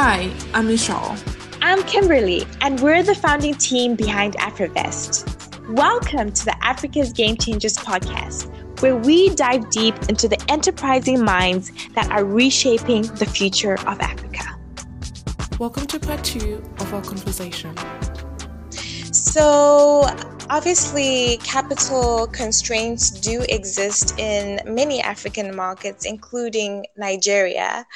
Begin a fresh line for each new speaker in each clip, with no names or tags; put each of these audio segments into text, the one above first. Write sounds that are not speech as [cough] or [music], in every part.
Hi, I'm Michelle.
I'm Kimberly, and we're the founding team behind AfriVest. Welcome to the Africa's Game Changers podcast, where we dive deep into the enterprising minds that are reshaping the future of Africa.
Welcome to part two of our conversation.
So, obviously, capital constraints do exist in many African markets, including Nigeria.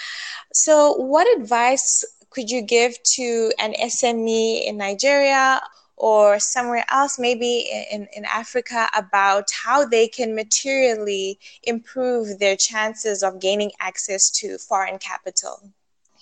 So, what advice could you give to an SME in Nigeria or somewhere else, maybe in, in Africa, about how they can materially improve their chances of gaining access to foreign capital?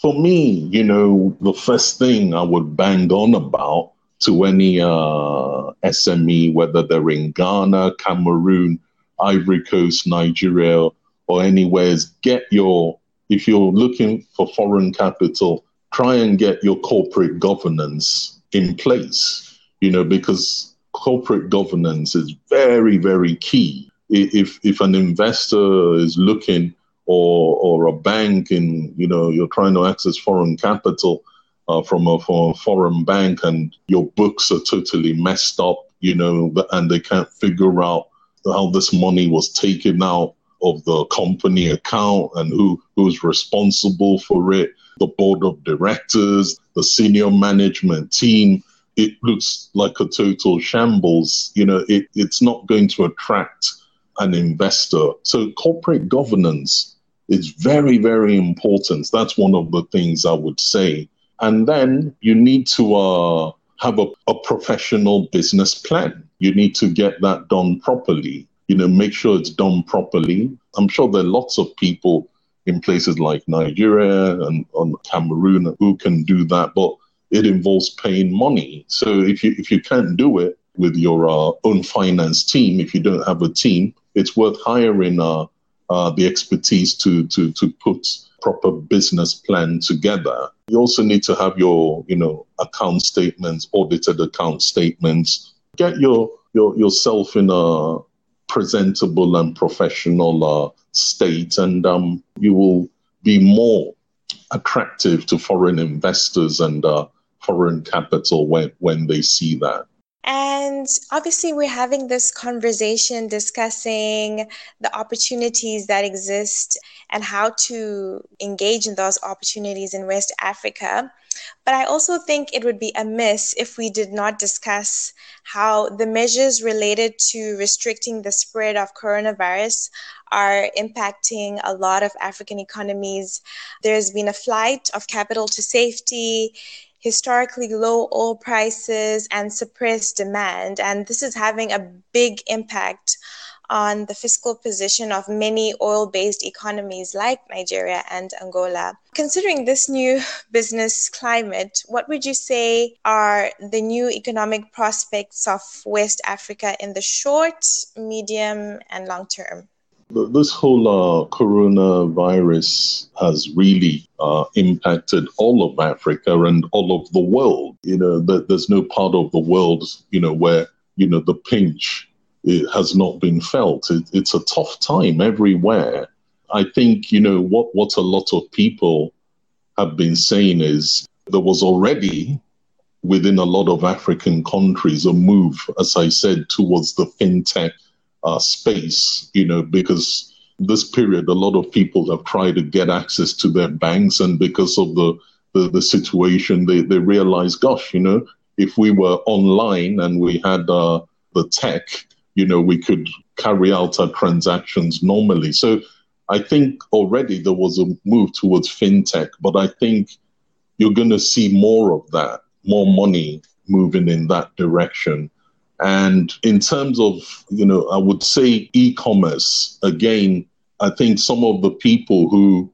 For me, you know, the first thing I would bang on about to any uh, SME, whether they're in Ghana, Cameroon, Ivory Coast, Nigeria, or anywhere, get your, if you're looking for foreign capital, try and get your corporate governance in place, you know, because corporate governance is very, very key. If, if an investor is looking or, or a bank and, you know, you're trying to access foreign capital, uh, from, a, from a foreign bank and your books are totally messed up, you know, and they can't figure out how this money was taken out of the company account and who who's responsible for it, the board of directors, the senior management team. It looks like a total shambles. You know, it, it's not going to attract an investor. So corporate governance is very, very important. That's one of the things I would say and then you need to uh, have a, a professional business plan. You need to get that done properly. You know, make sure it's done properly. I'm sure there are lots of people in places like Nigeria and, and Cameroon who can do that, but it involves paying money. So if you if you can't do it with your uh, own finance team, if you don't have a team, it's worth hiring uh, uh, the expertise to to to put proper business plan together. You also need to have your, you know, account statements, audited account statements. Get your, your yourself in a presentable and professional uh, state, and um, you will be more attractive to foreign investors and uh, foreign capital when, when they see that.
And obviously, we're having this conversation discussing the opportunities that exist and how to engage in those opportunities in West Africa. But I also think it would be amiss if we did not discuss how the measures related to restricting the spread of coronavirus are impacting a lot of African economies. There's been a flight of capital to safety historically low oil prices and suppressed demand. And this is having a big impact on the fiscal position of many oil based economies like Nigeria and Angola. Considering this new [laughs] business climate, what would you say are the new economic prospects of West Africa in the short, medium, and long term?
This whole uh, coronavirus has really uh, impacted all of Africa and all of the world. You know, there's no part of the world, you know, where, you know, the pinch has not been felt. It, it's a tough time everywhere. I think, you know, what, what a lot of people have been saying is there was already within a lot of African countries a move, as I said, towards the fintech uh, space, you know, because this period, a lot of people have tried to get access to their banks, and because of the the, the situation, they they realize, gosh, you know, if we were online and we had uh, the tech, you know, we could carry out our transactions normally. So I think already there was a move towards fintech, but I think you're going to see more of that, more money moving in that direction. And in terms of, you know, I would say e commerce, again, I think some of the people who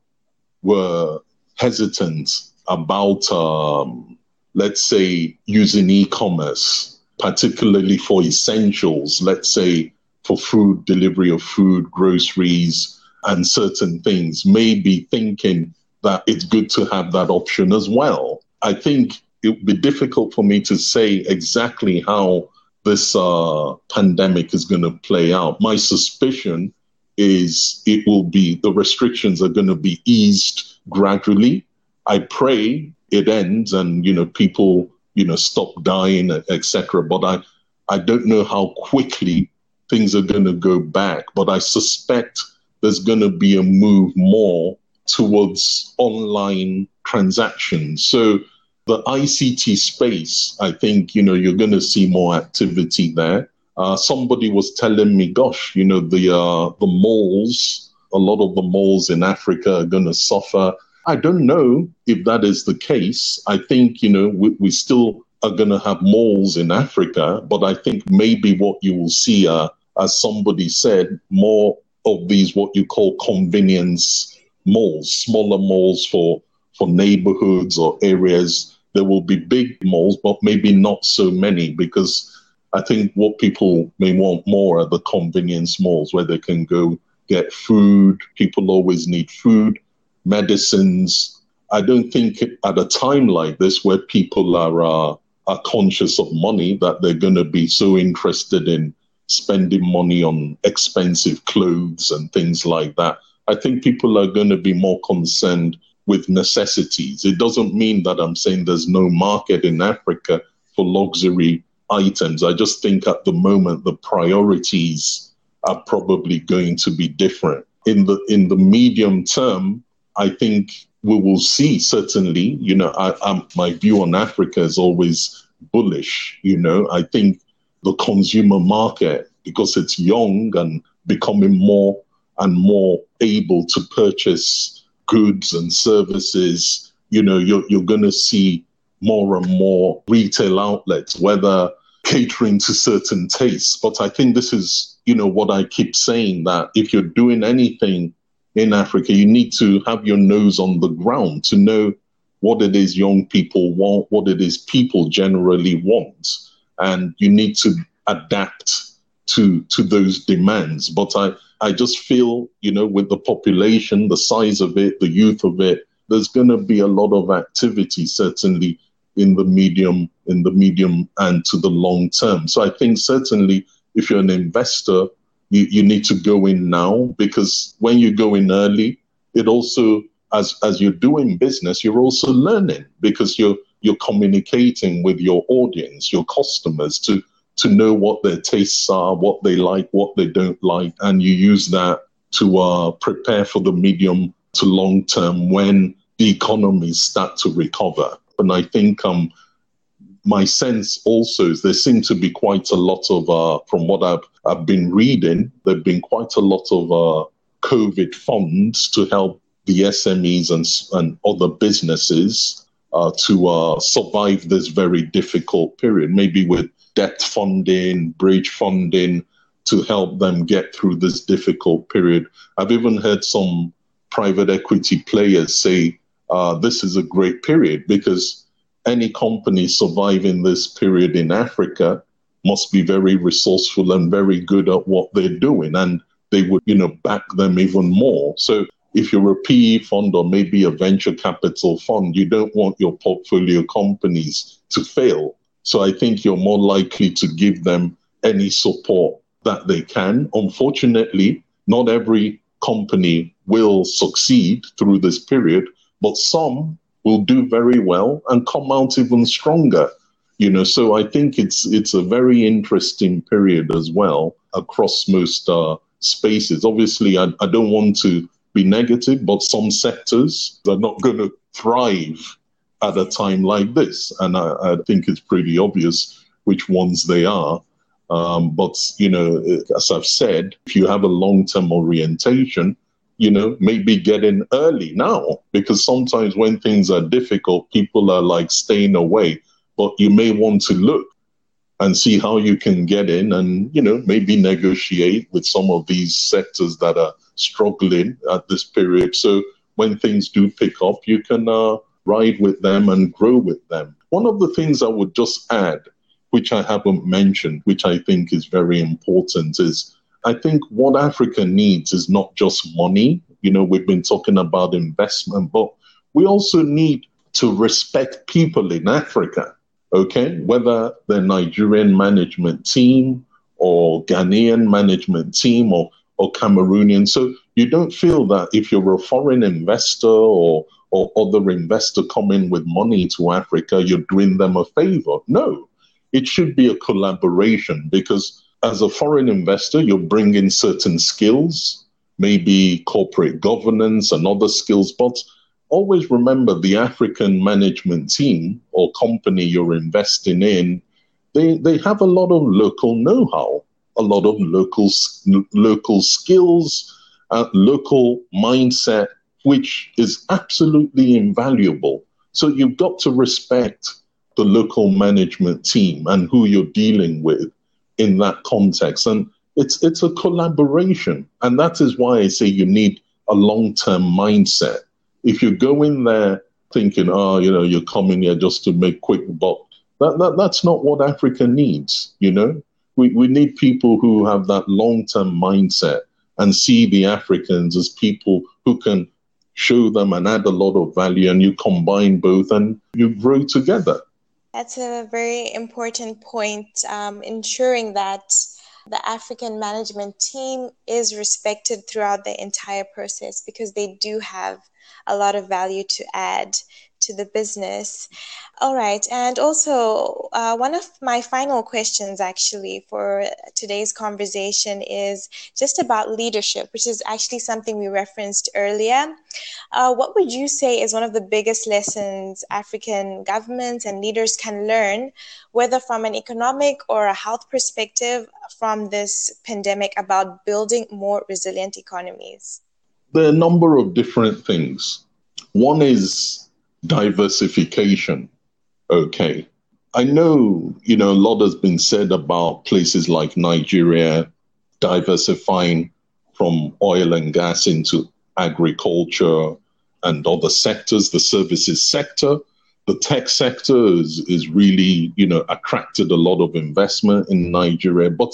were hesitant about, um, let's say, using e commerce, particularly for essentials, let's say for food, delivery of food, groceries, and certain things, may be thinking that it's good to have that option as well. I think it would be difficult for me to say exactly how this uh, pandemic is going to play out. My suspicion is it will be the restrictions are going to be eased gradually. I pray it ends and, you know, people, you know, stop dying, etc. But I, I don't know how quickly things are going to go back, but I suspect there's going to be a move more towards online transactions. So the ICT space, I think, you know, you're going to see more activity there. Uh, somebody was telling me, gosh, you know, the uh, the malls, a lot of the malls in Africa are going to suffer. I don't know if that is the case. I think, you know, we, we still are going to have malls in Africa, but I think maybe what you will see are, as somebody said, more of these what you call convenience malls, smaller malls for for neighborhoods or areas. There will be big malls, but maybe not so many because I think what people may want more are the convenience malls where they can go get food. People always need food, medicines. I don't think at a time like this where people are uh, are conscious of money that they're going to be so interested in spending money on expensive clothes and things like that. I think people are going to be more concerned with necessities. It doesn't mean that I'm saying there's no market in Africa for luxury items. I just think at the moment the priorities are probably going to be different. In the in the medium term, I think we will see certainly. You know, I, I'm, my view on Africa is always bullish. You know, I think the consumer market because it's young and becoming more and more able to purchase goods and services. You know, you're you're going to see more and more retail outlets, whether catering to certain tastes. But I think this is, you know, what I keep saying that if you're doing anything in Africa, you need to have your nose on the ground to know what it is young people want, what it is people generally want. And you need to adapt to to those demands. But I, I just feel, you know, with the population, the size of it, the youth of it, there's gonna be a lot of activity certainly in the medium in the medium and to the long term. So I think certainly if you're an investor, you, you need to go in now because when you go in early, it also as as you're doing business, you're also learning because you're you're communicating with your audience, your customers to to know what their tastes are, what they like, what they don't like, and you use that to uh, prepare for the medium to long term when the economies start to recover. And I think um, my sense also is there seem to be quite a lot of, uh, from what I've, I've been reading, there have been quite a lot of uh, COVID funds to help the SMEs and, and other businesses uh, to uh, survive this very difficult period, maybe with debt funding, bridge funding to help them get through this difficult period. I've even heard some private equity players say uh, this is a great period because any company surviving this period in Africa must be very resourceful and very good at what they're doing. And they would, you know, back them even more. So if you're a PE fund or maybe a venture capital fund, you don't want your portfolio companies to fail. So I think you're more likely to give them any support that they can. Unfortunately, not every company will succeed through this period, but some will do very well and come out even stronger. You know, so I think it's it's a very interesting period as well across most uh, spaces. Obviously, I, I don't want to be negative, but some sectors are not going to thrive at a time like this, and I, I think it's pretty obvious which ones they are. Um, but you know, as I've said, if you have a long-term orientation, you know, maybe get in early now because sometimes when things are difficult, people are like staying away. But you may want to look and see how you can get in and, you know, maybe negotiate with some of these sectors that are struggling at this period. So when things do pick up, you can uh, ride with them and grow with them. One of the things I would just add, which I haven't mentioned, which I think is very important, is I think what Africa needs is not just money. You know, we've been talking about investment, but we also need to respect people in Africa, okay? Whether the Nigerian management team or Ghanaian management team or, or Cameroonian. So You don't feel that if you're a foreign investor or or other investor coming with money to Africa, you're doing them a favor. No, it should be a collaboration because as a foreign investor, you're bringing certain skills, maybe corporate governance and other skills, but always remember the African management team or company you're investing in, they, they have a lot of local know-how, a lot of local, local skills, uh, local mindset, which is absolutely invaluable. So you've got to respect the local management team and who you're dealing with in that context. And it's it's a collaboration. And that is why I say you need a long-term mindset. If you go in there thinking, oh, you know, you're coming here just to make quick buck, that, that that's not what Africa needs, you know? We we need people who have that long-term mindset and see the Africans as people who can show them and add a lot of value and you combine both and you grow together.
That's a very important point, um, ensuring that the African management team is respected throughout the entire process because they do have a lot of value to add to the business. All right. And also, uh, one of my final questions actually for today's conversation is just about leadership, which is actually something we referenced earlier. Uh, what would you say is one of the biggest lessons African governments and leaders can learn, whether from an economic or a health perspective, from this pandemic about building more resilient economies?
There are a number of different things. One is diversification. Okay. I know, you know, a lot has been said about places like Nigeria diversifying from oil and gas into agriculture and other sectors, the services sector. The tech sector is, is really, you know, attracted a lot of investment in Nigeria. But,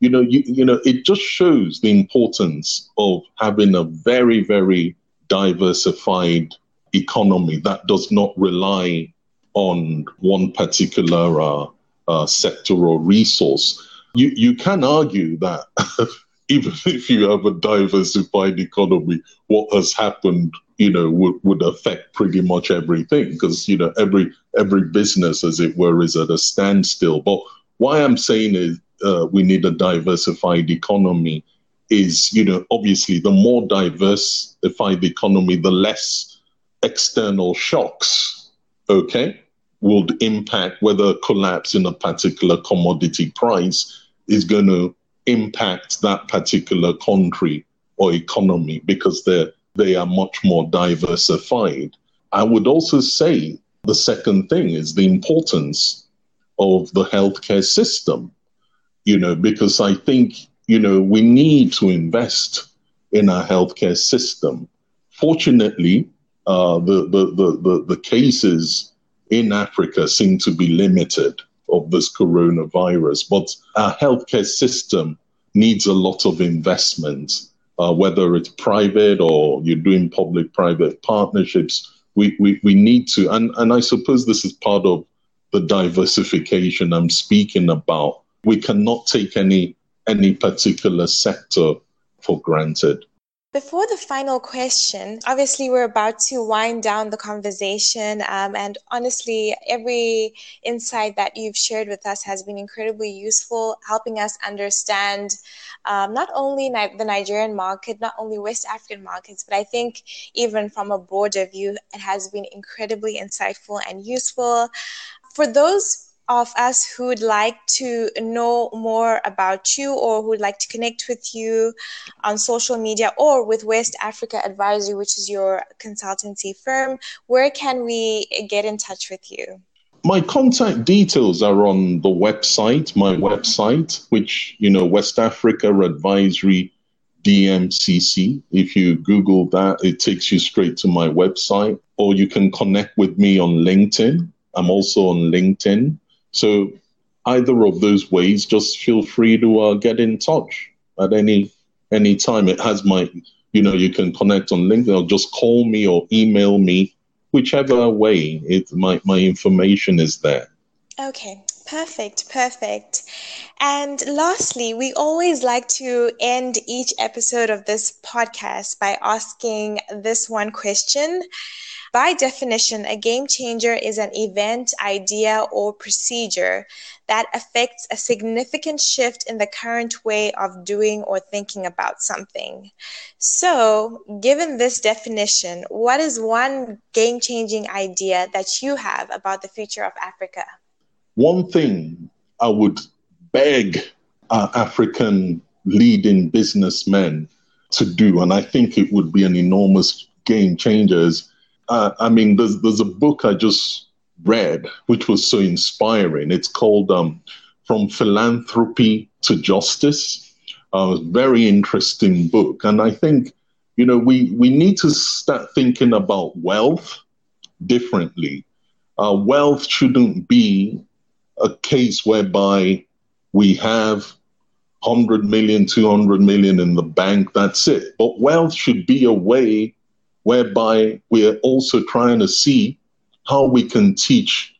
you know, you, you know, it just shows the importance of having a very, very diversified economy that does not rely on one particular uh, uh, sector or resource. You, you can argue that [laughs] even if you have a diversified economy, what has happened, you know, would, would affect pretty much everything because, you know, every every business, as it were, is at a standstill. But why I'm saying is uh, we need a diversified economy is, you know, obviously the more diversified the economy, the less external shocks, okay, would impact whether a collapse in a particular commodity price is going to impact that particular country or economy because they they are much more diversified. I would also say the second thing is the importance of the healthcare system, you know, because I think, you know, we need to invest in our healthcare system. Fortunately, uh, the, the, the, the, the cases in Africa seem to be limited of this coronavirus, but our healthcare system needs a lot of investment, uh, whether it's private or you're doing public private partnerships. We, we, we need to, and, and I suppose this is part of the diversification I'm speaking about. We cannot take any any particular sector for granted.
Before the final question, obviously, we're about to wind down the conversation. Um, and honestly, every insight that you've shared with us has been incredibly useful, helping us understand um, not only Ni- the Nigerian market, not only West African markets, but I think even from a broader view, it has been incredibly insightful and useful. For those of us who would like to know more about you or who would like to connect with you on social media or with West Africa Advisory, which is your consultancy firm, where can we get in touch with you?
My contact details are on the website, my website, which, you know, West Africa Advisory DMCC. If you Google that, it takes you straight to my website, or you can connect with me on LinkedIn. I'm also on LinkedIn so either of those ways, just feel free to uh, get in touch at any any time. It has my, you know, you can connect on LinkedIn or just call me or email me, whichever way. It my my information is there.
Okay, Perfect, perfect. And lastly, we always like to end each episode of this podcast by asking this one question. By definition, a game changer is an event, idea, or procedure that affects a significant shift in the current way of doing or thinking about something. So, given this definition, what is one game changing idea that you have about the future of Africa?
One thing I would beg our African leading businessmen to do, and I think it would be an enormous game changer, is uh, I mean, there's there's a book I just read which was so inspiring. It's called um, From Philanthropy to Justice. A uh, very interesting book, and I think you know we we need to start thinking about wealth differently. Uh, wealth shouldn't be a case whereby we have 100 million, 200 million in the bank, that's it. But wealth should be a way whereby we're also trying to see how we can teach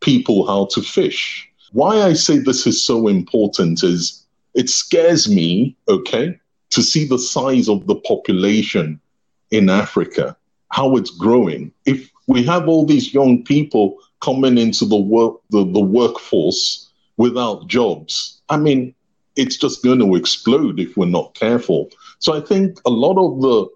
people how to fish. Why I say this is so important is it scares me, okay, to see the size of the population in Africa, how it's growing. If we have all these young people coming into the work the, the workforce without jobs, I mean, it's just going to explode if we're not careful. So I think a lot of the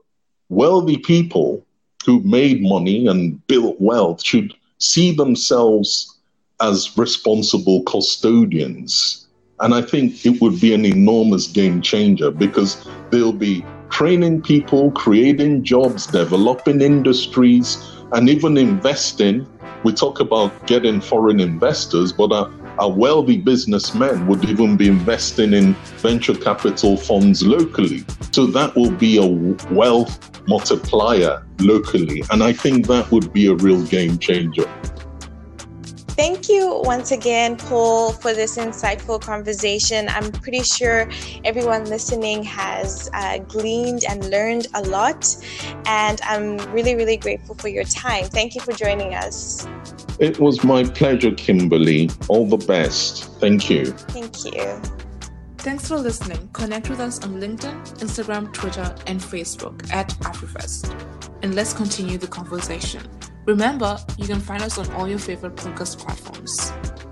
wealthy people who made money and built wealth should see themselves as responsible custodians. And I think it would be an enormous game changer because they'll be training people, creating jobs, developing industries, and even investing. We talk about getting foreign investors, but a wealthy businessman would even be investing in venture capital funds locally. So that will be a wealth multiplier locally. And I think that would be a real game changer.
Thank you once again, Paul, for this insightful conversation. I'm pretty sure everyone listening has uh, gleaned and learned a lot. And I'm really, really grateful for your time. Thank you for joining us.
It was my pleasure, Kimberly. All the best. Thank you.
Thank you.
Thanks for listening. Connect with us on LinkedIn, Instagram, Twitter, and Facebook at AfriVest. And let's continue the conversation. Remember, you can find us on all your favorite podcast platforms.